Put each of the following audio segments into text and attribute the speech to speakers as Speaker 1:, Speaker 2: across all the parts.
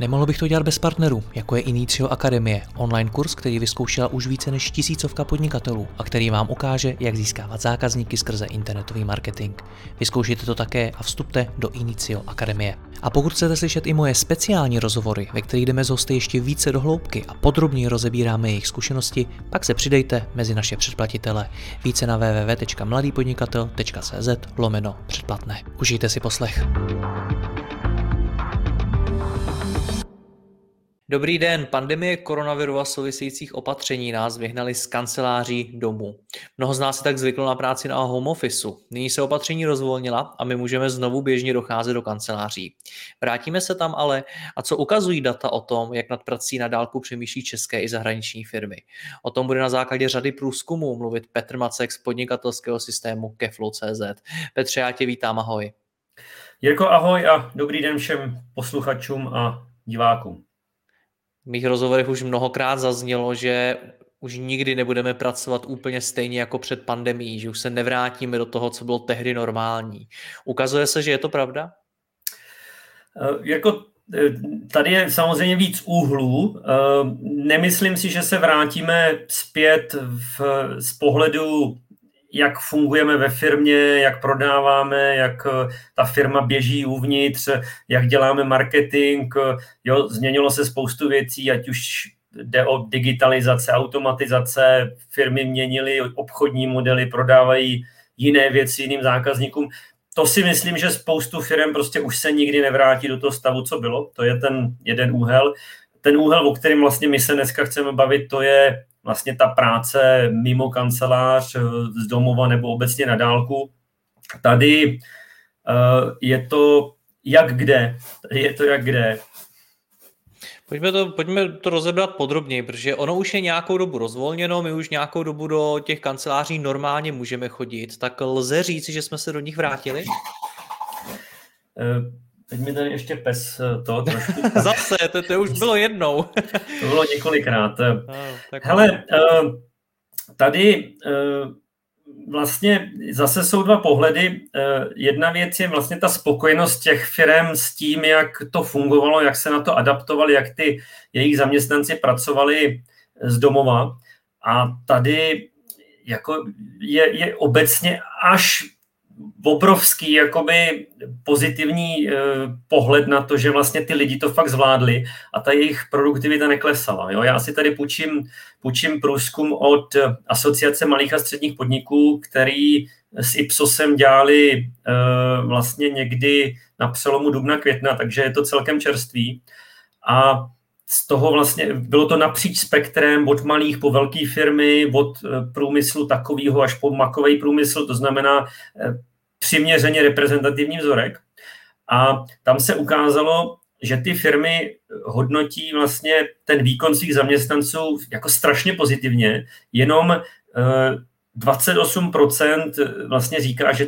Speaker 1: Nemohl bych to dělat bez partnerů, jako je Inicio Akademie, online kurz, který vyzkoušela už více než tisícovka podnikatelů a který vám ukáže, jak získávat zákazníky skrze internetový marketing. Vyzkoušejte to také a vstupte do Inicio Akademie. A pokud chcete slyšet i moje speciální rozhovory, ve kterých jdeme z hosty ještě více do hloubky a podrobně rozebíráme jejich zkušenosti, pak se přidejte mezi naše předplatitele. Více na www.mladýpodnikatel.cz lomeno předplatné. Užijte si poslech. Dobrý den. Pandemie koronaviru a souvisejících opatření nás vyhnali z kanceláří domů. Mnoho z nás se tak zvyklo na práci na home officeu. Nyní se opatření rozvolnila a my můžeme znovu běžně docházet do kanceláří. Vrátíme se tam ale a co ukazují data o tom, jak nad prací na dálku přemýšlí české i zahraniční firmy. O tom bude na základě řady průzkumů mluvit Petr Macek z podnikatelského systému Keflow.cz. Petře, já tě vítám, ahoj.
Speaker 2: Jirko, ahoj a dobrý den všem posluchačům a divákům
Speaker 1: v mých rozhovorech už mnohokrát zaznělo, že už nikdy nebudeme pracovat úplně stejně jako před pandemí, že už se nevrátíme do toho, co bylo tehdy normální. Ukazuje se, že je to pravda?
Speaker 2: Uh, jako eh, Tady je samozřejmě víc úhlů. Eh, nemyslím si, že se vrátíme zpět v, z pohledu jak fungujeme ve firmě, jak prodáváme, jak eh, ta firma běží uvnitř, jak děláme marketing. Jo, změnilo se spoustu věcí, ať už jde o digitalizace, automatizace, firmy měnily obchodní modely, prodávají jiné věci jiným zákazníkům. To si myslím, že spoustu firm prostě už se nikdy nevrátí do toho stavu, co bylo. To je ten jeden úhel. Ten úhel, o kterém vlastně my se dneska chceme bavit, to je vlastně ta práce mimo kancelář, eh, z domova nebo obecně na dálku. Tady eh, je to jak kde. Je to jak kde.
Speaker 1: Pojďme to, pojďme to rozebrat podrobněji, protože ono už je nějakou dobu rozvolněno, my už nějakou dobu do těch kanceláří normálně můžeme chodit, tak lze říci, že jsme se do nich vrátili?
Speaker 2: Teď mi tady ještě pes eh, to trošku...
Speaker 1: Zase, to, to už bylo jednou.
Speaker 2: to bylo několikrát. No, tak Hele, eh, tady eh, vlastně zase jsou dva pohledy. Jedna věc je vlastně ta spokojenost těch firm s tím, jak to fungovalo, jak se na to adaptovali, jak ty jejich zaměstnanci pracovali z domova. A tady jako je, je obecně až obrovský jakoby pozitivní eh, pohled na to, že vlastně ty lidi to fakt zvládli a ta jejich produktivita neklesala. Jo? Já si tady půjčím, půjčím průzkum od Asociace malých a středních podniků, který s Ipsosem dělali vlastně někdy na přelomu dubna, května, takže je to celkem čerstvý. A z toho vlastně bylo to napříč spektrem od malých po velké firmy, od eh, průmyslu takového až po makový průmysl, to znamená přiměřeně reprezentativní vzorek. A tam se ukázalo, že ty firmy hodnotí vlastně ten výkon svých zaměstnanců jako strašně pozitivně, jenom 28% eh, vlastně říká, že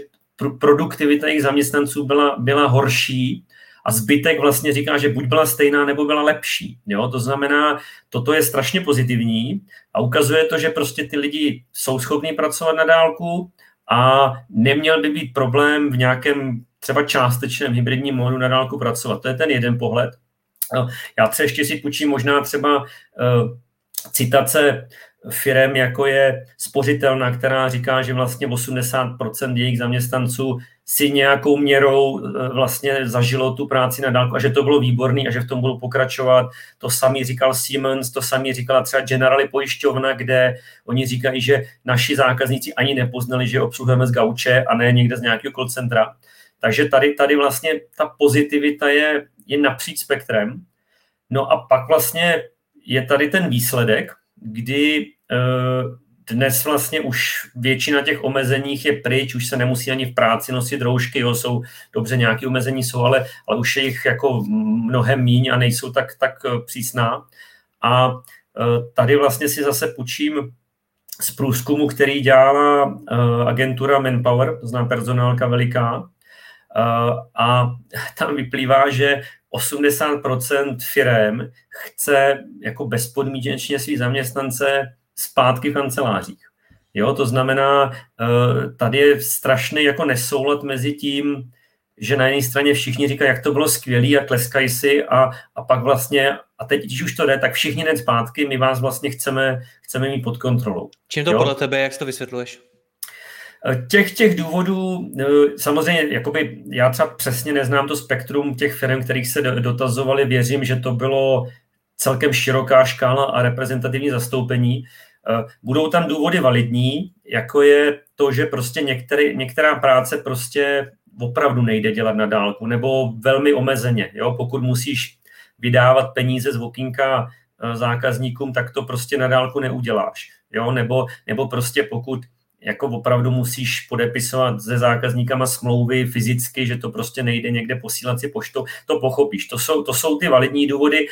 Speaker 2: produktivita jejich zaměstnanců byla, byla horší a zbytek vlastně říká, že buď byla stejná, nebo byla lepší. Jo? To znamená, toto je strašně pozitivní a ukazuje to, že prostě ty lidi jsou schopní pracovat na dálku, a neměl by být problém v nějakém třeba částečném hybridním módu na dálku pracovat. To je ten jeden pohled. Já třeba ještě si půjčím možná třeba uh, citace firem, jako je spořitelná, která říká, že vlastně 80% jejich zaměstnanců si nějakou měrou eh, vlastně zažilo tu práci na dálku a že to bylo výborný a že v tom budou pokračovat. To samý říkal Siemens, to samý říkala třeba Generali pojišťovna, kde oni říkají, že naši zákazníci ani nepoznali, že obsluhujeme z gauče a ne někde z nějakého call centra. Takže tady, tady vlastně ta pozitivita je, je napříč spektrem. No a pak vlastně je tady ten výsledek, kdy eh, dnes vlastně už většina těch omezeních je pryč, už se nemusí ani v práci nosit roušky, jo, jsou dobře nějaké omezení jsou, ale, ale už je jich jako mnohem míň a nejsou tak, tak eh, přísná. A tady vlastně si zase půjčím z průzkumu, který dělala agentura Manpower, to znamená personálka veliká, a tam vyplývá, že 80% firm chce jako bezpodmínečně svý zaměstnance zpátky v kancelářích. Jo, to znamená, tady je strašný jako nesoulad mezi tím, že na jedné straně všichni říkají, jak to bylo skvělé a tleskají si a, a pak vlastně, a teď, když už to jde, tak všichni jdem zpátky, my vás vlastně chceme, chceme mít pod kontrolou.
Speaker 1: Čím to jo? podle tebe, jak to vysvětluješ?
Speaker 2: Eh, těch, těch důvodů, eh, samozřejmě, jakoby já třeba přesně neznám to spektrum těch firm, kterých se dotazovali, věřím, že to bylo celkem široká škála a reprezentativní zastoupení. Eh, budou tam důvody validní, jako je to, že prostě některý, některá práce prostě opravdu nejde dělat na dálku, nebo velmi omezeně. Jo? Pokud musíš vydávat peníze z okýnka zákazníkům, tak to prostě na dálku neuděláš. Jo? Nebo, nebo prostě pokud jako opravdu musíš podepisovat se zákazníkama smlouvy fyzicky, že to prostě nejde někde posílat si poštou, to pochopíš. To jsou, to jsou ty validní důvody,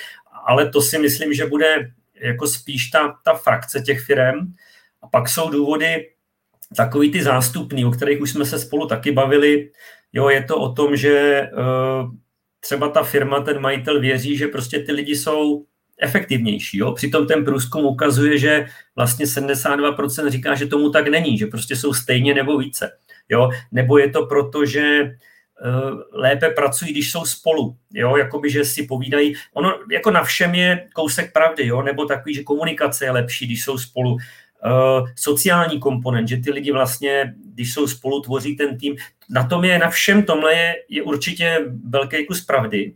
Speaker 2: ale to si myslím, že bude jako spíš ta, ta frakce těch firm. A pak jsou důvody takový ty zástupný, o kterých už jsme se spolu taky bavili. Jo, je to o tom, že uh, třeba ta firma, ten majitel věří, že prostě ty lidi jsou efektivnější. Jo? Přitom ten průzkum ukazuje, že vlastně 72% říká, že tomu tak není, že prostě jsou stejně nebo více. Jo? Nebo je to proto, že lépe pracují, když jsou spolu, jo, jakoby, že si povídají, ono jako na všem je kousek pravdy, jo, nebo takový, že komunikace je lepší, když jsou spolu, uh, sociální komponent, že ty lidi vlastně, když jsou spolu, tvoří ten tým, na tom je, na všem tomhle je, je určitě velký kus pravdy.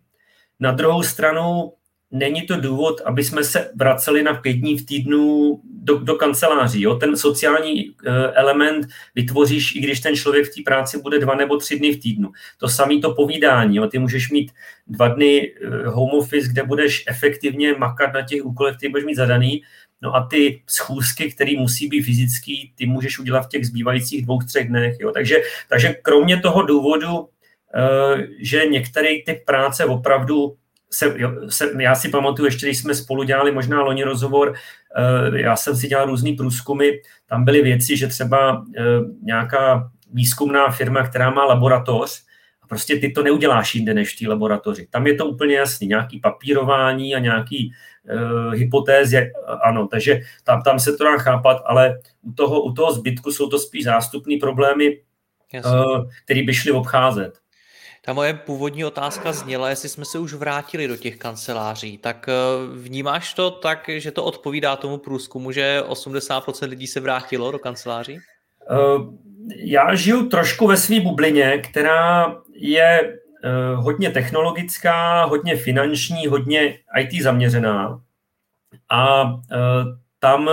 Speaker 2: Na druhou stranu není to důvod, aby jsme se vraceli na pět dní v týdnu do, do kanceláří. Jo? Ten sociální uh, element vytvoříš, i když ten člověk v té práci bude dva nebo tři dny v týdnu. To samé to povídání. Jo? Ty můžeš mít dva dny uh, home office, kde budeš efektivně makat na těch úkolech, které budeš mít zadaný, No a ty schůzky, které musí být fyzický, ty můžeš udělat v těch zbývajících dvou, třech dnech. Jo? Takže, takže kromě toho důvodu, uh, že některé ty práce opravdu se, se, já si pamatuju, ještě když jsme spolu dělali možná loni rozhovor, eh, já jsem si dělal různý průzkumy, tam byly věci, že třeba eh, nějaká výzkumná firma, která má laboratoř, a prostě ty to neuděláš jinde než v té laboratoři. Tam je to úplně jasný, nějaký papírování a nějaký uh, hypotézy, ano, takže tam, tam se to dá chápat, ale u toho, u toho zbytku jsou to spíš zástupní problémy, uh, které by šly obcházet.
Speaker 1: Ta moje původní otázka zněla, jestli jsme se už vrátili do těch kanceláří. Tak eh, vnímáš to tak, že to odpovídá tomu průzkumu, že 80% lidí se vrátilo do kanceláří? Eh,
Speaker 2: já žiju trošku ve své bublině, která je eh, hodně technologická, hodně finanční, hodně IT zaměřená. A tam,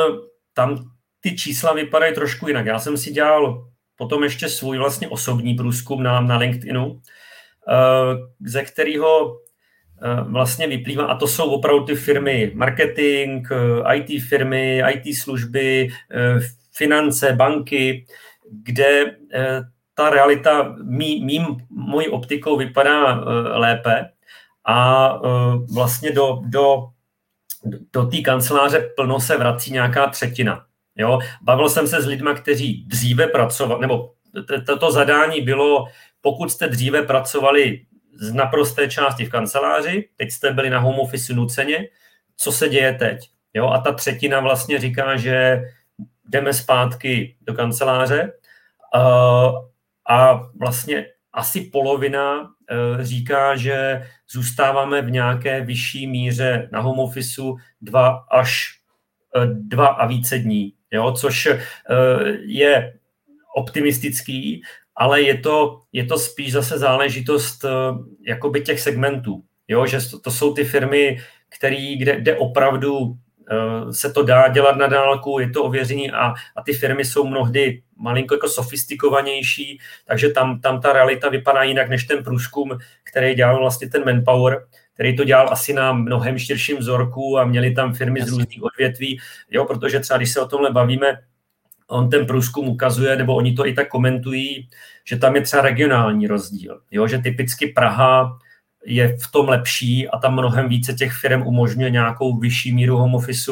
Speaker 2: tam ty čísla vypadají trošku jinak. Já jsem si dělal potom ještě svůj vlastně osobní průzkum na, na LinkedInu ze kterého eh, vlastně vyplývá, a to jsou opravdu ty firmy marketing, eh, IT firmy, IT služby, finance, banky, kde ta realita mý, mým, mojí optikou vypadá lépe a vlastně do, do, do té kanceláře plno se vrací nějaká třetina. Jo? Bavil jsem se s lidmi, kteří dříve pracovali, nebo toto zadání bylo pokud jste dříve pracovali z naprosté části v kanceláři, teď jste byli na home office nuceně, co se děje teď? Jo, a ta třetina vlastně říká, že jdeme zpátky do kanceláře a, a vlastně asi polovina e, říká, že zůstáváme v nějaké vyšší míře na home office dva až e, dva a více dní, jo, což je optimistický, ale je to, je to spíš zase záležitost uh, jakoby těch segmentů, jo, že to, to jsou ty firmy, který, kde, kde opravdu uh, se to dá dělat na dálku, je to ověření a, a ty firmy jsou mnohdy malinko jako sofistikovanější, takže tam, tam ta realita vypadá jinak než ten průzkum, který dělal vlastně ten Manpower, který to dělal asi na mnohem širším vzorku a měli tam firmy Jasně. z různých odvětví, jo, protože třeba když se o tomhle bavíme, on ten průzkum ukazuje, nebo oni to i tak komentují, že tam je třeba regionální rozdíl. Jo? Že typicky Praha je v tom lepší a tam mnohem více těch firm umožňuje nějakou vyšší míru home office.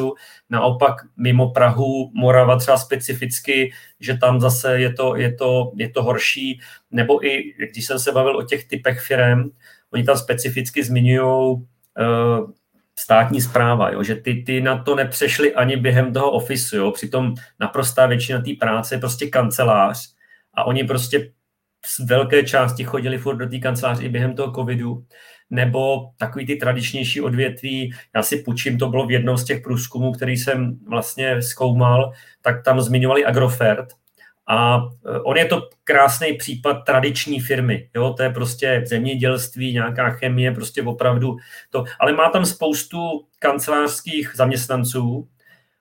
Speaker 2: Naopak mimo Prahu, Morava třeba specificky, že tam zase je to, je to, je to horší. Nebo i, když jsem se bavil o těch typech firm, oni tam specificky zmiňují uh, státní zpráva, jo, že ty, ty na to nepřešli ani během toho ofisu, jo, přitom naprostá většina té práce je prostě kancelář a oni prostě z velké části chodili furt do té kanceláře i během toho covidu, nebo takový ty tradičnější odvětví, já si půjčím, to bylo v jednom z těch průzkumů, který jsem vlastně zkoumal, tak tam zmiňovali Agrofert, a e, on je to krásný případ tradiční firmy. Jo? To je prostě zemědělství, nějaká chemie, prostě opravdu to. Ale má tam spoustu kancelářských zaměstnanců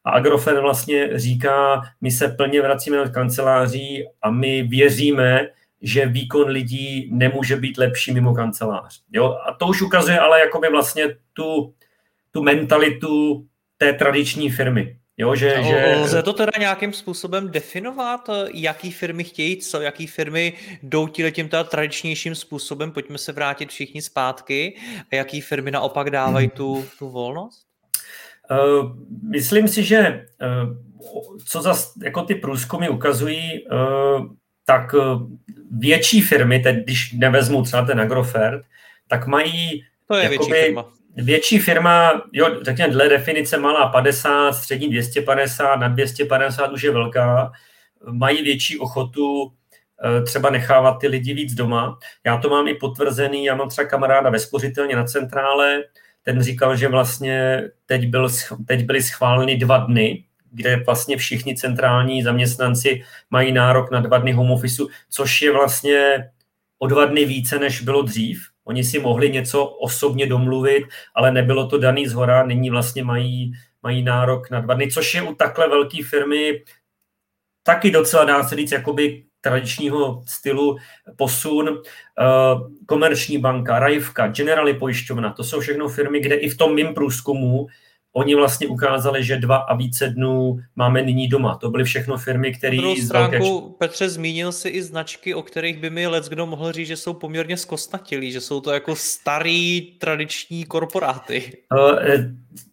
Speaker 2: a Agrofer vlastně říká, my se plně vracíme do kanceláří a my věříme, že výkon lidí nemůže být lepší mimo kancelář. Jo? A to už ukazuje ale jakoby vlastně tu, tu mentalitu té tradiční firmy. Jo, že,
Speaker 1: že... Lze to teda nějakým způsobem definovat, jaký firmy chtějí co, jaký firmy jdou tím teda tradičnějším způsobem, pojďme se vrátit všichni zpátky, a jaký firmy naopak dávají tu, tu volnost?
Speaker 2: Uh, myslím si, že uh, co za, jako ty průzkumy ukazují, uh, tak větší firmy, teď když nevezmu třeba ten Agrofert, tak mají
Speaker 1: to je jakoby, větší firma
Speaker 2: větší firma, jo, řekněme dle definice malá 50, střední 250, na 250 už je velká, mají větší ochotu eh, třeba nechávat ty lidi víc doma. Já to mám i potvrzený, já mám třeba kamaráda ve spořitelně na centrále, ten říkal, že vlastně teď, byl, teď byly schváleny dva dny, kde vlastně všichni centrální zaměstnanci mají nárok na dva dny home office, což je vlastně o dva dny více, než bylo dřív. Oni si mohli něco osobně domluvit, ale nebylo to daný z hora, nyní vlastně mají, mají nárok na dva dny, což je u takhle velké firmy taky docela, dá se říct, jakoby tradičního stylu posun. Uh, komerční banka, Rajivka, Generali pojišťovna, to jsou všechno firmy, kde i v tom mým průzkumu Oni vlastně ukázali, že dva a více dnů máme nyní doma. To byly všechno firmy, které...
Speaker 1: Stránku, velké... Petře, zmínil si i značky, o kterých by mi let kdo mohl říct, že jsou poměrně zkostnatělí, že jsou to jako starý tradiční korporáty.
Speaker 2: Uh,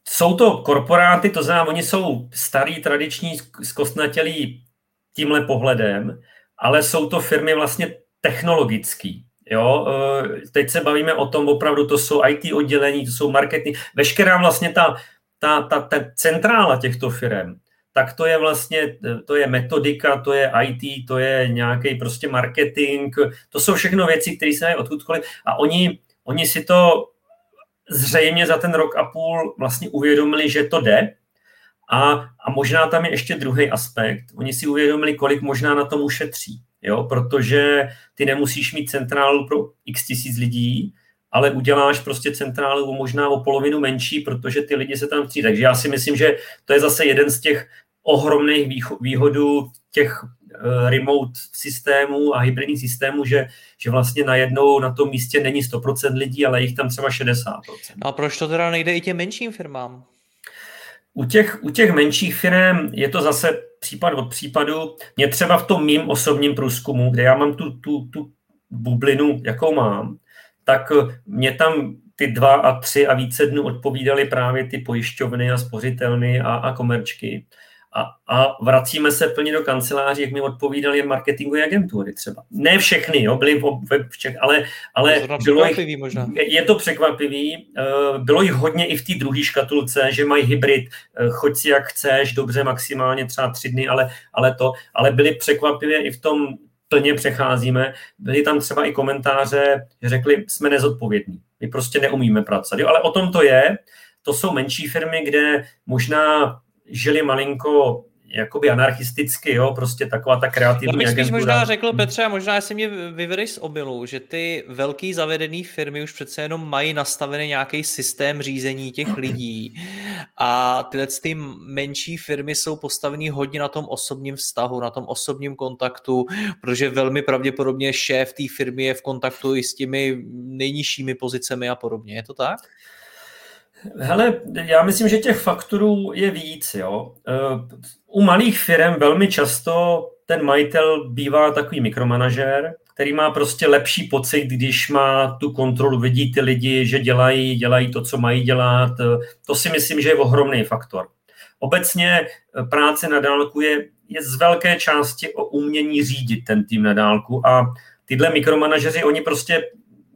Speaker 2: jsou to korporáty, to znamená, oni jsou starý tradiční zkostnatělí tímhle pohledem, ale jsou to firmy vlastně technologický. Jo, teď se bavíme o tom, opravdu to jsou IT oddělení, to jsou marketing, veškerá vlastně ta ta, ta, ta centrála těchto firm, tak to je vlastně, to je metodika, to je IT, to je nějaký prostě marketing, to jsou všechno věci, které se dají odkudkoliv a oni, oni si to zřejmě za ten rok a půl vlastně uvědomili, že to jde a, a možná tam je ještě druhý aspekt. Oni si uvědomili, kolik možná na tom ušetří, jo? protože ty nemusíš mít centrálu pro x tisíc lidí, ale uděláš prostě centrálu možná o polovinu menší, protože ty lidi se tam chcí. Takže já si myslím, že to je zase jeden z těch ohromných výhodů těch eh, remote systémů a hybridních systémů, že, že vlastně najednou na tom místě není 100% lidí, ale jich tam třeba 60%.
Speaker 1: No a proč to teda nejde i těm menším firmám?
Speaker 2: U těch, u těch menších firm je to zase případ od případu. Mě třeba v tom mým osobním průzkumu, kde já mám tu, tu, tu bublinu, jakou mám, tak eh, mě tam ty dva a tři a více dnů odpovídaly právě ty pojišťovny a spořitelny a, a komerčky. A, a vracíme se plně do kanceláří, jak mi odpovídali marketingové agentury třeba. Ne všechny, jo, byly ve všech, ale, ale bylo jich, možná. je to překvapivý. Eh, bylo jich hodně i v té druhé škatulce, že mají hybrid, eh, choď si jak chceš, dobře maximálně třeba tři dny, ale, ale to, ale byly překvapivě i v tom plně přecházíme. Byly tam třeba i komentáře, že řekli, jsme nezodpovědní, my prostě neumíme pracovat. Jo, ale o tom to je. To jsou menší firmy, kde možná žili malinko jakoby anarchisticky, jo, prostě taková ta kreativní
Speaker 1: Já bych možná řekl, Petře, a možná si mě vyvedeš z obilu, že ty velký zavedené firmy už přece jenom mají nastavený nějaký systém řízení těch lidí a tyhle ty menší firmy jsou postavený hodně na tom osobním vztahu, na tom osobním kontaktu, protože velmi pravděpodobně šéf té firmy je v kontaktu i s těmi nejnižšími pozicemi a podobně. Je to tak?
Speaker 2: Hele, já myslím, že těch faktorů je víc. Jo. Eh, u malých firm velmi často ten majitel bývá takový mikromanažer, který má prostě lepší pocit, když má tu kontrolu, vidí ty lidi, že dělají, dělají to, co mají dělat. To si myslím, že je ohromný faktor. Obecně eh, práce na dálku je, je z velké části o umění řídit ten tým na dálku a tyhle mikromanažeři, oni prostě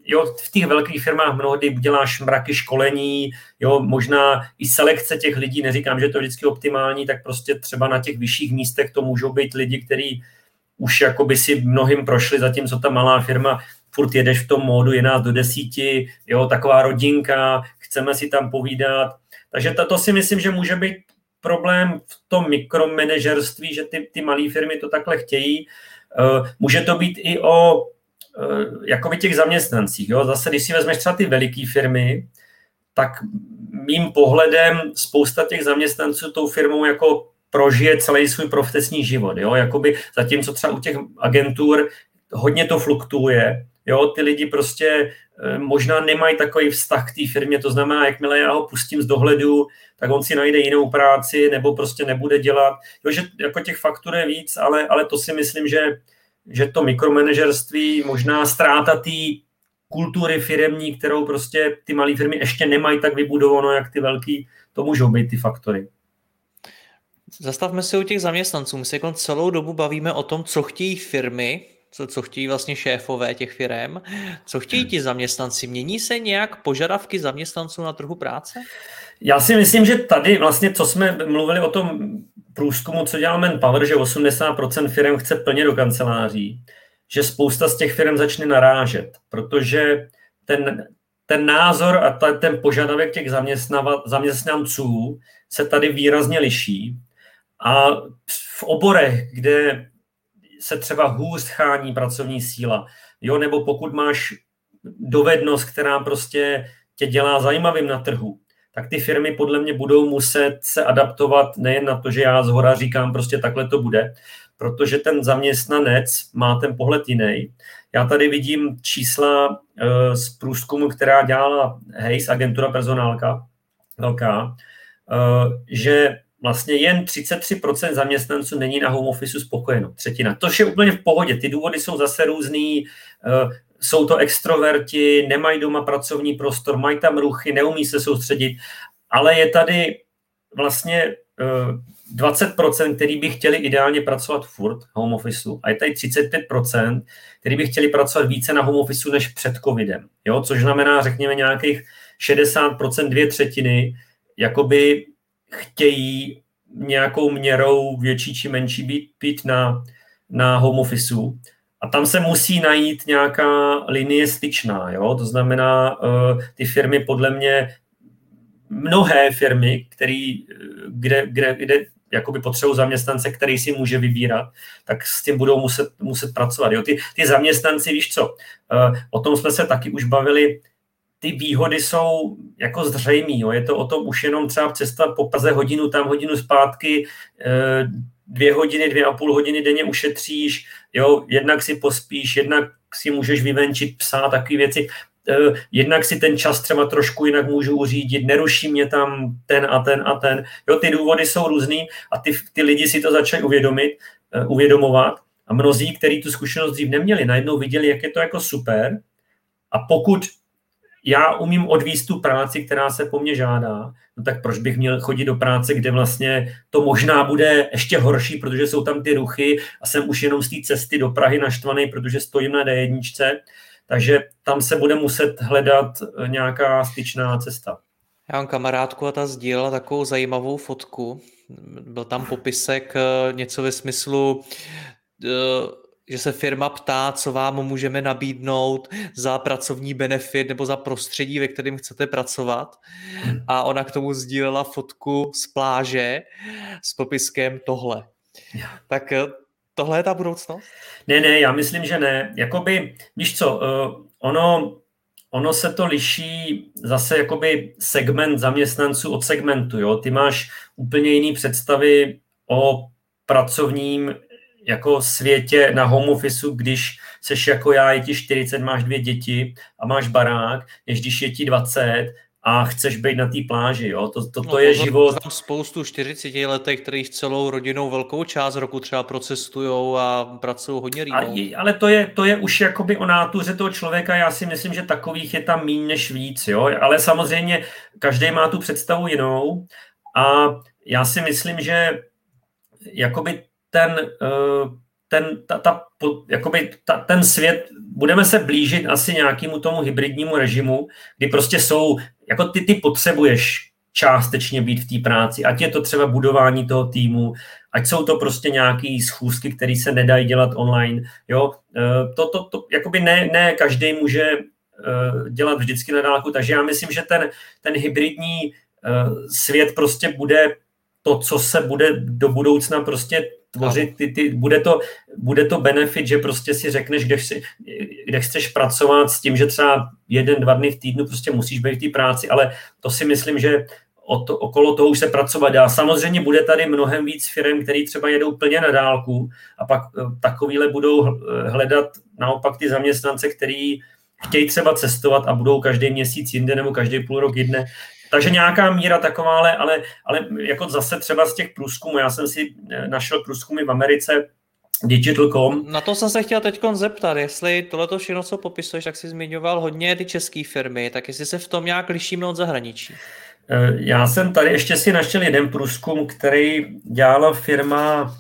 Speaker 2: jo, v těch velkých firmách mnohdy děláš mraky školení, jo, možná i selekce těch lidí, neříkám, že to je vždycky optimální, tak prostě třeba na těch vyšších místech to můžou být lidi, kteří už jakoby si mnohým prošli, zatímco ta malá firma furt jedeš v tom módu 11 do 10, jo, taková rodinka, chceme si tam povídat. Takže to, si myslím, že může být problém v tom mikromanažerství, že ty, ty malé firmy to takhle chtějí. Uh, může to být i o jakoby těch zaměstnancích. Jo? Zase, když si vezmeš třeba ty veliké firmy, tak mým pohledem spousta těch zaměstnanců tou firmou jako prožije celý svůj profesní život. Jo? Jakoby zatímco třeba u těch agentur hodně to fluktuuje, Jo, ty lidi prostě eh, možná nemají takový vztah k té firmě, to znamená, jakmile já ho pustím z dohledu, tak on si najde jinou práci nebo prostě nebude dělat. Jo, že jako těch faktur je víc, ale, ale to si myslím, že, že to mikromanažerství, možná ztráta té kultury firemní, kterou prostě ty malé firmy ještě nemají tak vybudovanou, jak ty velký, to můžou být ty faktory.
Speaker 1: Zastavme se u těch zaměstnanců. My se jako celou dobu bavíme o tom, co chtějí firmy, co, co chtějí vlastně šéfové těch firm, co chtějí ti zaměstnanci. Mění se nějak požadavky zaměstnanců na trhu práce?
Speaker 2: Já si myslím, že tady vlastně, co jsme mluvili o tom průzkumu, co dělal Manpower, že 80% firm chce plně do kanceláří, že spousta z těch firm začne narážet, protože ten, ten názor a ta, ten požadavek těch zaměstnanců se tady výrazně liší. A v oborech, kde se třeba hůř chání pracovní síla, jo, nebo pokud máš dovednost, která prostě tě dělá zajímavým na trhu, tak ty firmy podle mě budou muset se adaptovat nejen na to, že já z hora říkám, prostě takhle to bude, protože ten zaměstnanec má ten pohled jiný. Já tady vidím čísla uh, z průzkumu, která dělala Hayes, agentura personálka, velká, uh, že vlastně jen 33% zaměstnanců není na home office spokojeno, třetina. To je úplně v pohodě, ty důvody jsou zase různý, eh, jsou to extroverti, nemají doma pracovní prostor, mají tam ruchy, neumí se soustředit, ale je tady vlastně 20%, eh, který by chtěli ideálně pracovat furt home office a je tady 35%, který by chtěli pracovat více na home office než před covidem, jo? což znamená, řekněme, nějakých 60%, dvě třetiny, jakoby chtějí nějakou měrou větší či menší být, být na, na home office. A tam se musí najít nějaká linie styčná. Jo? To znamená, uh, ty firmy podle mě, mnohé firmy, který, kde, kde, kde jakoby potřebují zaměstnance, který si může vybírat, tak s tím budou muset, muset pracovat. Jo? Ty, ty zaměstnanci, víš co, uh, o tom jsme se taky už bavili, ty výhody jsou jako zřejmý. Jo. Je to o tom už jenom třeba cesta po Praze hodinu tam, hodinu zpátky, eh, dvě hodiny, dvě a půl hodiny denně ušetříš, jo, jednak si pospíš, jednak si můžeš vyvenčit psa, takové věci. Eh, jednak si ten čas třeba trošku jinak můžu uřídit, neruší mě tam ten a ten a ten. Jo, ty důvody jsou různý a ty, ty lidi si to začali uvědomit, eh, uvědomovat a mnozí, kteří tu zkušenost dřív neměli, najednou viděli, jak je to jako super a pokud já umím odvíst tu práci, která se po mně žádá, no tak proč bych měl chodit do práce, kde vlastně to možná bude ještě horší, protože jsou tam ty ruchy a jsem už jenom z té cesty do Prahy naštvaný, protože stojím na D1, takže tam se bude muset hledat eh, nějaká styčná cesta.
Speaker 1: Já mám kamarádku a ta sdílela takovou zajímavou fotku. Byl tam popisek eh, něco ve smyslu eh, že se firma ptá, co vám můžeme nabídnout za pracovní benefit nebo za prostředí, ve kterém chcete pracovat. A ona k tomu sdílela fotku z pláže s popiskem tohle. Tak eh, tohle je ta budoucnost?
Speaker 2: Ne, ne, já myslím, že ne. Jakoby, víš co, uh, ono, ono se to liší zase jakoby segment zaměstnanců od segmentu. Jo? Ty máš úplně jiný představy o pracovním jako světě na home office, když seš jako já, je ti 40, máš dvě děti a máš barák, než když je ti 20 a chceš být na té pláži, jo? To, to, to no, je život.
Speaker 1: Znám spoustu 40 letech, kteří celou rodinou velkou část roku třeba procestují a pracují hodně
Speaker 2: remote. Ale to je, to je už jakoby o nátuře toho člověka, já si myslím, že takových je tam méně než víc, jo? Ale samozřejmě každý má tu představu jinou a já si myslím, že jakoby ten, uh, ten, ta, ta, jakoby ta, ten svět, budeme se blížit asi nějakému tomu hybridnímu režimu, kdy prostě jsou, jako ty, ty potřebuješ částečně být v té práci, ať je to třeba budování toho týmu, ať jsou to prostě nějaké schůzky, které se nedají dělat online, jo, e, to, to, to jakoby ne, ne každý může e, dělat vždycky na dálku, takže já myslím, že ten, ten hybridní svět prostě bude to, co se bude do budoucna prostě tvořit, ty, ty, bude, to, bude to benefit, že prostě si řekneš, kde, chci, kde chceš pracovat s tím, že třeba jeden, dva dny v týdnu prostě musíš být v té práci, ale to si myslím, že o to, okolo toho už se pracovat dá. Samozřejmě bude tady mnohem víc firm, které třeba jedou plně na dálku a pak eh, takovýhle budou eh, hledat naopak ty zaměstnance, který chtějí třeba cestovat a budou každý měsíc jinde nebo každý půl rok jinde. Takže nějaká míra taková, ale, ale, ale jako zase třeba z těch průzkumů, já jsem si eh, našel průzkumy v Americe, Digital.com.
Speaker 1: Na to jsem se chtěl teď zeptat, jestli tohle všechno, co popisuješ, tak jsi zmiňoval hodně ty české firmy, tak jestli se v tom nějak lišíme od zahraničí.
Speaker 2: Eh, já jsem tady ještě si našel jeden průzkum, který dělala firma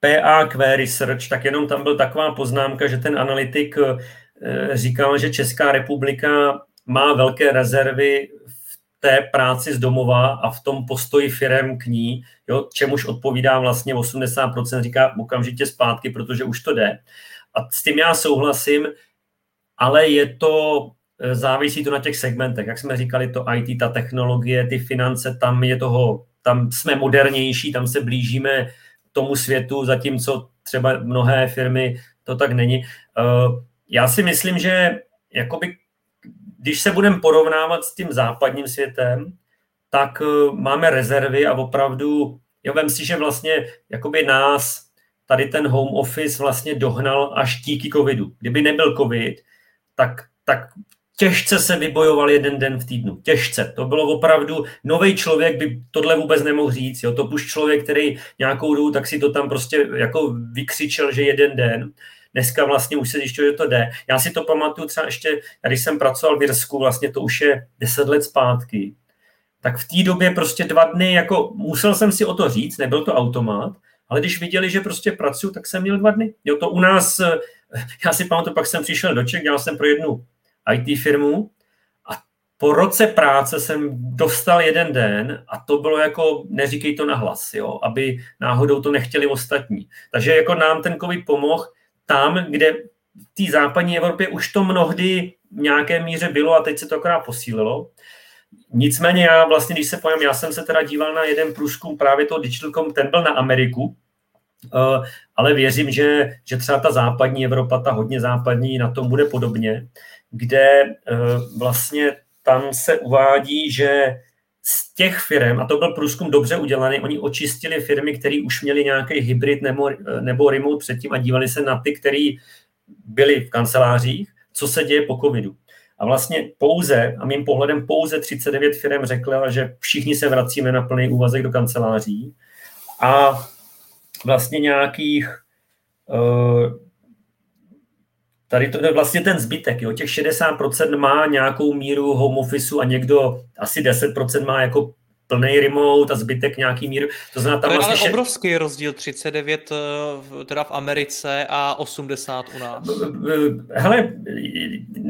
Speaker 2: PAQ Research, tak jenom tam byl taková poznámka, že ten analytik eh, říkal, že Česká republika má velké rezervy v té práci z domova a v tom postoji firem k ní, jo, čemuž odpovídá vlastně 80%, říká okamžitě zpátky, protože už to jde. A s tím já souhlasím, ale je to Eh, závisí to na těch segmentech. Jak jsme říkali, to IT, ta technologie, ty finance, tam je toho, tam jsme modernější, tam se blížíme tomu světu, zatímco třeba mnohé firmy to tak není. Eh, já si myslím, že jakoby, když se budeme porovnávat s tím západním světem, tak eh, máme rezervy a opravdu, jo, vem si, že vlastně jakoby nás tady ten home office vlastně dohnal až díky covidu. Kdyby nebyl covid, tak, tak těžce se vybojoval jeden den v týdnu. Těžce. To bylo opravdu, nový člověk by tohle vůbec nemohl říct. Jo. To už člověk, který nějakou dobu, tak si to tam prostě jako vykřičel, že jeden den. Dneska vlastně už se zjišťuje, že to jde. Já si to pamatuju třeba ještě, když jsem pracoval v Irsku, vlastně to už je deset let zpátky, tak v té době prostě dva dny, jako musel jsem si o to říct, nebyl to automat, ale když viděli, že prostě pracuju, tak jsem měl dva dny. Jo, to u nás, já si pamatuju, pak jsem přišel do Čech, dělal jsem pro jednu IT firmu a po roce práce jsem dostal jeden den a to bylo jako, neříkej to nahlas, jo, aby náhodou to nechtěli ostatní. Takže jako nám ten COVID pomohl tam, kde v té západní Evropě už to mnohdy v nějaké míře bylo a teď se to akorát posílilo. Nicméně já vlastně, když se pojím, já jsem se teda díval na jeden průzkum právě toho Digitalcom, ten byl na Ameriku, eh, ale věřím, že, že třeba ta západní Evropa, ta hodně západní, na tom bude podobně kde eh, vlastně tam se uvádí, že z těch firm, a to byl průzkum dobře udělaný, oni očistili firmy, které už měly nějaký hybrid nebo, nebo remote předtím a dívali se na ty, které byly v kancelářích, co se děje po covidu. A vlastně pouze, a mým pohledem pouze 39 firm řekla, že všichni se vracíme na plný úvazek do kanceláří a vlastně nějakých uh, Tady to je vlastně ten zbytek, jo. těch 60% má nějakou míru home office a někdo asi 10% má jako plný remote a zbytek nějaký míru.
Speaker 1: To znamená, tam to je vlastně ale obrovský rozdíl, 39 eh, teda v Americe a 80 u nás.
Speaker 2: Hele,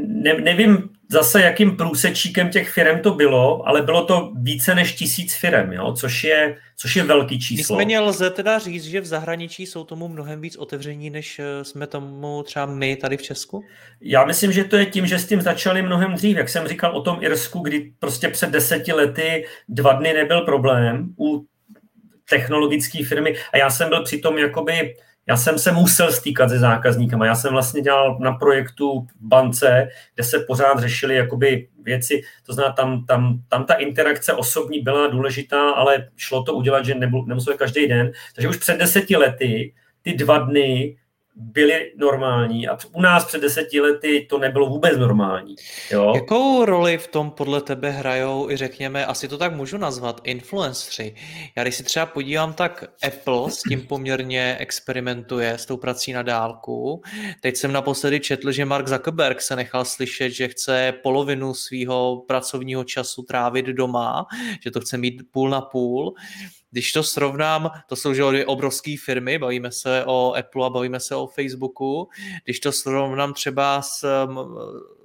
Speaker 2: ne, nevím zase, jakým průsečíkem těch firm to bylo, ale bylo to více než tisíc firm, jo? Což, je, což je velký číslo.
Speaker 1: Nicméně lze teda říct, že v zahraničí jsou tomu mnohem víc otevření, než eh, jsme tomu třeba my tady v Česku?
Speaker 2: Já myslím, že to je tím, že s tím začali mnohem dřív. Jak jsem říkal o tom Irsku, kdy prostě před deseti lety dva dny nebyl problém u technologické firmy a já jsem byl přitom jakoby já jsem se musel stýkat se zákazníkama. Já jsem vlastně dělal na projektu bance, kde se pořád řešily jakoby věci, to znamená, tam, tam, tam ta interakce osobní byla důležitá, ale šlo to udělat, že nemusel každý den. Takže už před deseti lety ty dva dny byly normální a u nás před deseti lety to nebylo vůbec normální. Jo?
Speaker 1: Jakou roli v tom podle tebe hrajou i řekněme, asi to tak můžu nazvat, influenceri? Já když si třeba podívám, tak Apple s tím poměrně experimentuje s tou prací na dálku. Teď jsem naposledy četl, že Mark Zuckerberg se nechal slyšet, že chce polovinu svého pracovního času trávit doma, že to chce mít půl na půl. Když to srovnám, to jsou dvě obrovské firmy, bavíme se o Apple a bavíme se o Facebooku, když to srovnám třeba s,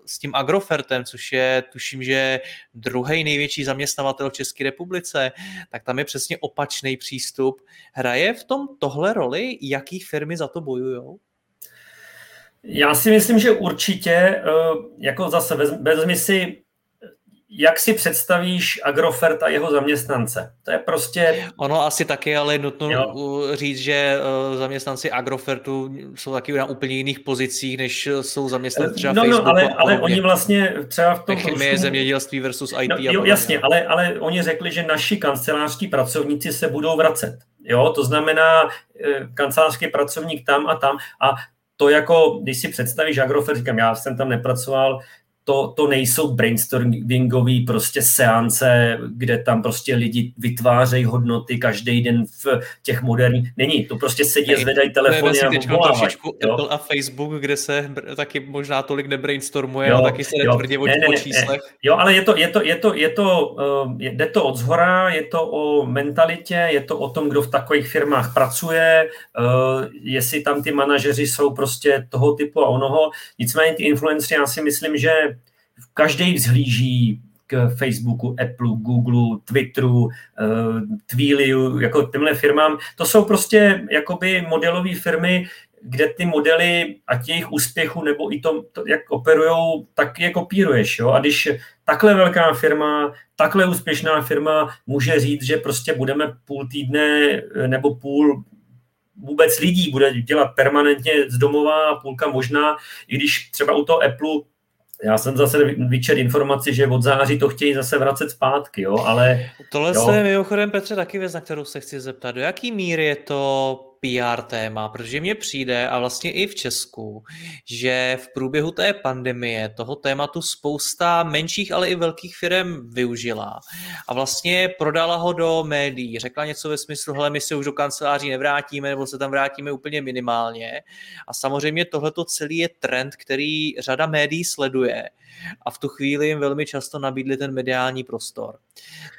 Speaker 1: s tím Agrofertem, což je, tuším, že druhý největší zaměstnavatel v České republice, tak tam je přesně opačný přístup. Hraje v tom tohle roli, jaký firmy za to bojují?
Speaker 2: Já si myslím, že určitě, eh, jako zase vezmi si jak si představíš Agrofert a jeho zaměstnance? To je prostě...
Speaker 1: Ono asi taky, ale nutno jo. říct, že eh, zaměstnanci Agrofertu jsou taky na úplně jiných pozicích, než jsou zaměstnanci třeba no,
Speaker 2: Facebooku. No, ale, ale oni vlastně třeba v tom...
Speaker 1: Chemie, průzkumu... zemědělství versus IT.
Speaker 2: No, jo, jasně, ale, ale oni řekli, že naši kancelářští pracovníci se budou vracet. Jo, to znamená eh, kancelářský pracovník tam a tam a to jako, když si představíš Agrofert, říkám, já jsem tam nepracoval, to, to nejsou brainstormingové prostě seance, kde tam prostě lidi vytvářejí hodnoty každý den v těch moderních. Není, to prostě sedí a zvedají telefony a
Speaker 1: volávají. Apple a Facebook, kde se taky možná tolik nebrainstormuje, jo, a taky se netvrdě o, ne, ne, číslech. Ne,
Speaker 2: jo, ale je to, je to, je to, je to, uh, jde to od zhora, je to o mentalitě, je to o tom, kdo v takových firmách pracuje, uh, jestli tam ty manažeři jsou prostě toho typu a onoho. Nicméně ty influencery, já si myslím, že každý vzhlíží k Facebooku, Apple, Google, Twitteru, eh, Twiliu, jako těmhle firmám. To jsou prostě jakoby modelové firmy, kde ty modely, a jejich úspěchu, nebo i to, to jak operujou, tak je kopíruješ. Jo? A když takhle velká firma, takhle úspěšná firma může říct, že prostě budeme půl týdne eh, nebo půl vůbec lidí bude dělat permanentně z domova, půlka možná, i když třeba u toho Apple já jsem zase vyčet informaci, že od září to chtějí zase vracet zpátky, jo, ale...
Speaker 1: Tohle jo. je mimochodem, Petře, taky věc, na kterou se chci zeptat. Do jaký míry je to PR téma, protože mně přijde, a vlastně i v Česku, že v průběhu té pandemie toho tématu spousta menších, ale i velkých firm využila a vlastně prodala ho do médií. Řekla něco ve smyslu, hele, my se už do kanceláří nevrátíme, nebo se tam vrátíme úplně minimálně. A samozřejmě tohleto celý je trend, který řada médií sleduje a v tu chvíli jim velmi často nabídli ten mediální prostor.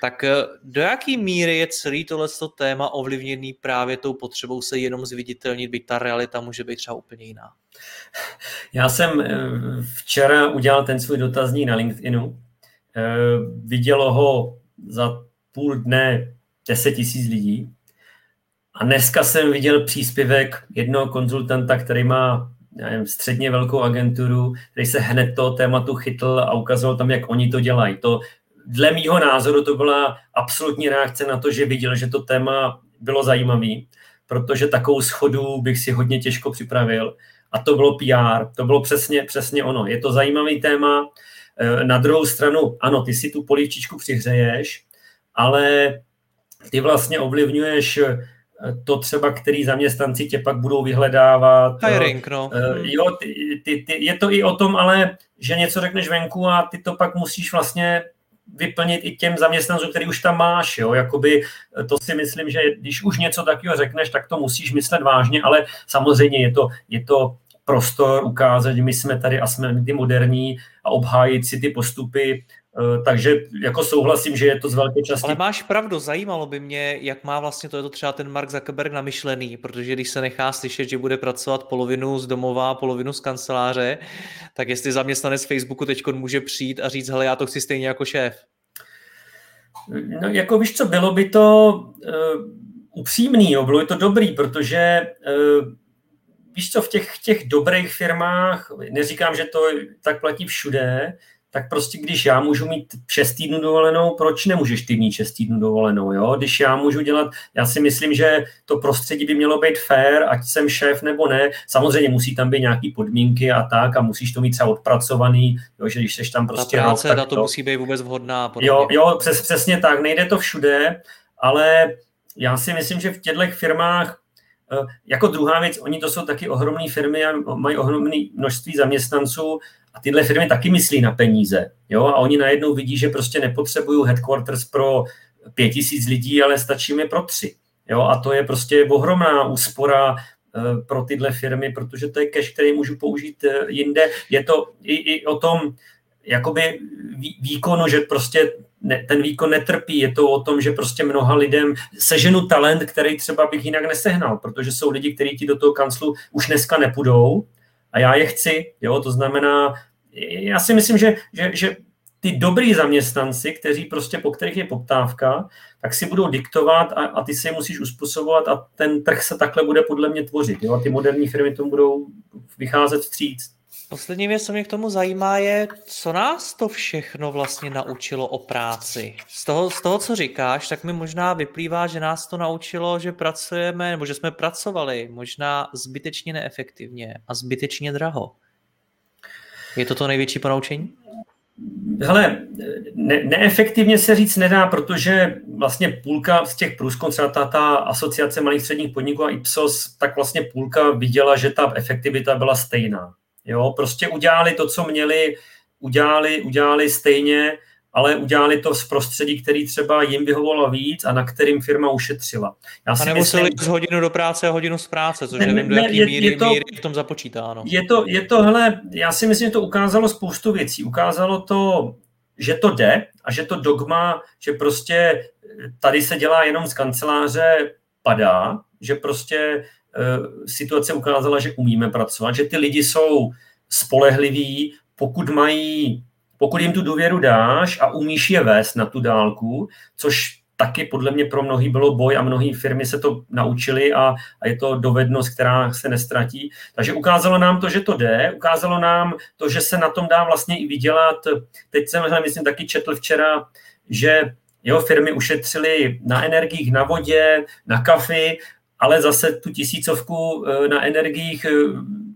Speaker 1: Tak eh, do jaký míry je celý tohleto téma ovlivněný právě tou potřebou se jenom zviditelnit, byť ta realita může být třeba úplně jiná?
Speaker 2: Já jsem eh, včera udělal ten svůj dotazník na LinkedInu. Eh, vidělo ho za půl dne 10 tisíc lidí. A dneska jsem viděl příspěvek jednoho konzultanta, který má nevím, středně velkou agenturu, který se hned toho tématu chytl a ukazoval tam, jak oni to dělají. To, dle mýho názoru to byla absolutní reakce na to, že viděl, že to téma bylo zajímavý, protože takovou schodu bych si hodně těžko připravil. A to bylo PR, to bylo přesně, přesně ono. Je to zajímavý téma. E, na druhou stranu, ano, ty si tu polívčičku přihřeješ, ale ty vlastně ovlivňuješ to třeba, který zaměstnanci tě pak budou vyhledávat.
Speaker 1: Hiring, no.
Speaker 2: Eh, jo, ty, ty, ty, je to i o tom, ale že něco řekneš venku a ty to pak musíš vlastně vyplnit i těm zaměstnancům, který už tam máš. Jo? Jakoby eh, to si myslím, že když už něco takového řekneš, tak to musíš myslet vážně, ale samozřejmě je to, je to prostor ukázat, že my jsme tady a jsme ty moderní a obhájit si ty postupy takže jako souhlasím, že je to z velké části.
Speaker 1: Ale máš pravdu, zajímalo by mě, jak má vlastně to, je to třeba ten Mark Zuckerberg namyšlený, protože když se nechá slyšet, že bude pracovat polovinu z domova, polovinu z kanceláře, tak jestli zaměstnanec Facebooku teď může přijít a říct, hele, já to chci stejně jako šéf.
Speaker 2: No jako víš co, bylo by to uh, upřímný, jo, bylo by to dobrý, protože uh, víš co, v těch, těch dobrých firmách, neříkám, že to tak platí všude, tak prostě když já můžu mít 6 týdnů dovolenou, proč nemůžeš ty mít 6 týdnů dovolenou, jo? Když já můžu dělat, já si myslím, že to prostředí by mělo být fair, ať jsem šéf nebo ne, samozřejmě musí tam být nějaké podmínky a tak a musíš to mít třeba odpracovaný, jo? že když jsi tam prostě...
Speaker 1: Ta práce, rok, tak to, to musí být vůbec vhodná.
Speaker 2: Jo, jo přes, přesně tak, nejde to všude, ale já si myslím, že v těchto firmách jako druhá věc, oni to jsou taky ohromné firmy a mají ohromné množství zaměstnanců a tyhle firmy taky myslí na peníze. Jo? A oni najednou vidí, že prostě nepotřebují headquarters pro pět tisíc lidí, ale stačí mi pro tři. Jo? A to je prostě ohromná úspora eh, pro tyhle firmy, protože to je cash, který můžu použít eh, jinde. Je to i, i o tom, jakoby výkonu, že prostě ne, ten výkon netrpí. Je to o tom, že prostě mnoha lidem seženu talent, který třeba bych jinak nesehnal, protože jsou lidi, kteří ti do toho kanclu už dneska nepůjdou a já je chci. Jo? To znamená, já si myslím, že, že, že ty dobrý zaměstnanci, kteří prostě, po kterých je poptávka, tak si budou diktovat a, a ty si je musíš uspůsobovat a ten trh se takhle bude podle mě tvořit. Jo? A ty moderní firmy tomu budou vycházet vstříc.
Speaker 1: Poslední věc, co mě k tomu zajímá, je, co nás to všechno vlastně naučilo o práci. Z toho, z toho, co říkáš, tak mi možná vyplývá, že nás to naučilo, že pracujeme, nebo že jsme pracovali možná zbytečně neefektivně a zbytečně draho. Je to to největší ponaučení?
Speaker 2: Hele, ne, neefektivně se říct nedá, protože vlastně půlka z těch průzkumů, třeba ta, ta asociace malých středních podniků a IPSOS, tak vlastně půlka viděla, že ta efektivita byla stejná. Jo, prostě udělali to, co měli, udělali, udělali stejně, ale udělali to z prostředí, který třeba jim vyhovovalo víc a na kterým firma ušetřila.
Speaker 1: Já si a nemuseli myslím, z hodinu do práce a hodinu z práce, což ne, nevím, do jaký je, míry, je to, míry v tom započítáno.
Speaker 2: Je to, je to, hele, já si myslím, že to ukázalo spoustu věcí. Ukázalo to, že to jde a že to dogma, že prostě tady se dělá jenom z kanceláře, padá, že prostě situace ukázala, že umíme pracovat, že ty lidi jsou spolehliví, pokud mají pokud jim tu důvěru dáš a umíš je vést na tu dálku, což taky podle mě pro mnohý bylo boj a mnohé firmy se to naučili a, a je to dovednost, která se nestratí. Takže ukázalo nám to, že to jde, ukázalo nám to, že se na tom dá vlastně i vydělat. Teď jsem, myslím, taky četl včera, že jeho firmy ušetřily na energiích, na vodě, na kafy, ale zase tu tisícovku eh, na energiích eh,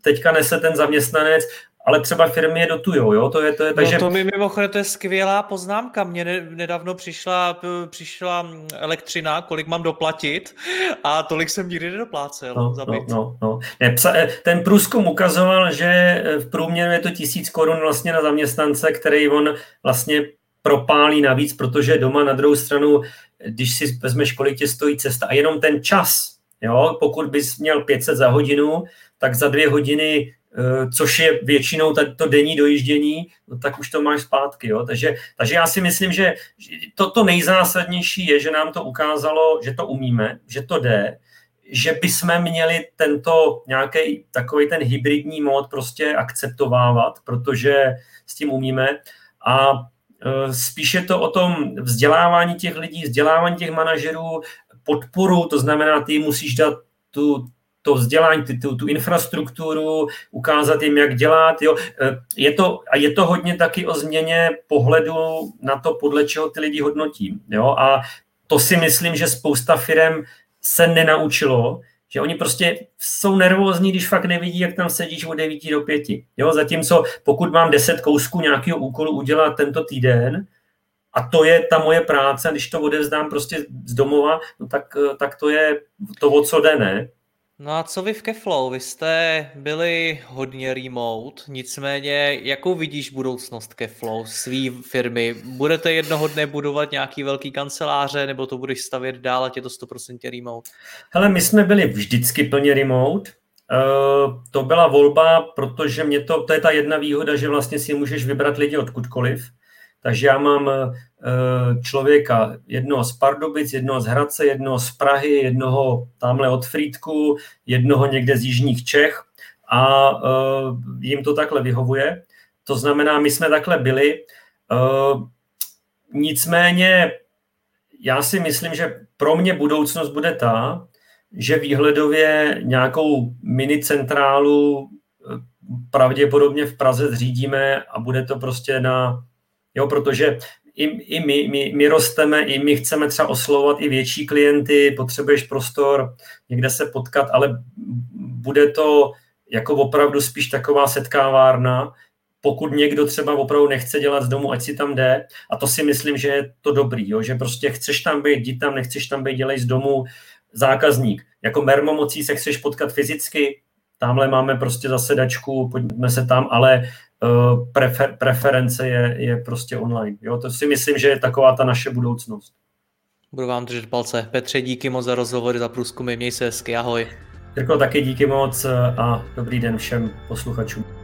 Speaker 2: teďka nese ten zaměstnanec ale třeba firmy je dotujou, jo, to je, to je, no, takže...
Speaker 1: No to mi mimochodem, to je skvělá poznámka, mně nedávno přišla, přišla elektřina, kolik mám doplatit a tolik jsem nikdy nedoplácel
Speaker 2: no,
Speaker 1: za
Speaker 2: byt. No, no, no. Ne, ten průzkum ukazoval, že v průměru je to tisíc korun vlastně na zaměstnance, který on vlastně propálí navíc, protože doma na druhou stranu, když si vezmeš, kolik tě stojí cesta a jenom ten čas, jo, pokud bys měl 500 za hodinu, tak za dvě hodiny Eh, což je většinou to denní dojíždění, no tak už to máš zpátky. Jo? Takže, takže já si myslím, že to, to nejzásadnější je, že nám to ukázalo, že to umíme, že to jde, že bychom měli tento nějaký takový ten hybridní mód prostě akceptovávat, protože s tím umíme. A eh, spíše to o tom vzdělávání těch lidí, vzdělávání těch manažerů, podporu, to znamená, ty musíš dát tu, to vzdělání, tu, tu infrastrukturu, ukázat jim, jak dělat. Jo. E, je to, a je to hodně taky o změně pohledu na to, podle čeho ty lidi hodnotí. Jo. A to si myslím, že spousta firm se nenaučilo, že oni prostě jsou nervózní, když fakt nevidí, jak tam sedíš od 9 do 5. Jo, zatímco pokud mám 10 kousků nějakého úkolu udělat tento týden, a to je ta moje práce, když to odevzdám prostě z domova, no tak, tak to je to, o co jde, ne?
Speaker 1: No a co vy v Keflow? Vy jste byli hodně remote, nicméně jakou vidíš budoucnost Keflow, svý firmy? Budete jednoho dne budovat nějaký velký kanceláře, nebo to budeš stavět dál, ať je to 100% remote?
Speaker 2: Hele, my jsme byli vždycky plně remote, Uh, to byla volba, protože mě to, to je ta jedna výhoda, že vlastně si můžeš vybrat lidi odkudkoliv. Takže já mám eh, člověka jednoho z Pardubic, jednoho z Hradce, jednoho z Prahy, jednoho tamhle od Frýdku, jednoho někde z Jižních Čech a eh, jim to takhle vyhovuje. To znamená, my jsme takhle byli. Eh, nicméně já si myslím, že pro mě budoucnost bude ta, že výhledově nějakou mini centrálu pravděpodobně v Praze zřídíme a bude to prostě na Jo, protože i, i my, my, my rosteme, i my chceme třeba oslovovat i větší klienty, potřebuješ prostor někde se potkat, ale bude to jako opravdu spíš taková setkávárna, pokud někdo třeba opravdu nechce dělat z domu, ať si tam jde. A to si myslím, že je to dobrý, jo? že prostě chceš tam být, jdi tam, nechceš tam být, dělej z domu zákazník. Jako mermomocí se chceš potkat fyzicky, tamhle máme prostě zasedačku, pojďme se tam, ale prefer, preference je, je prostě online. Jo? To si myslím, že je taková ta naše budoucnost.
Speaker 1: Budu vám držet palce. Petře, díky moc za rozhovory, za průzkumy, měj se hezky, ahoj.
Speaker 2: Jirko, taky díky moc a dobrý den všem posluchačům.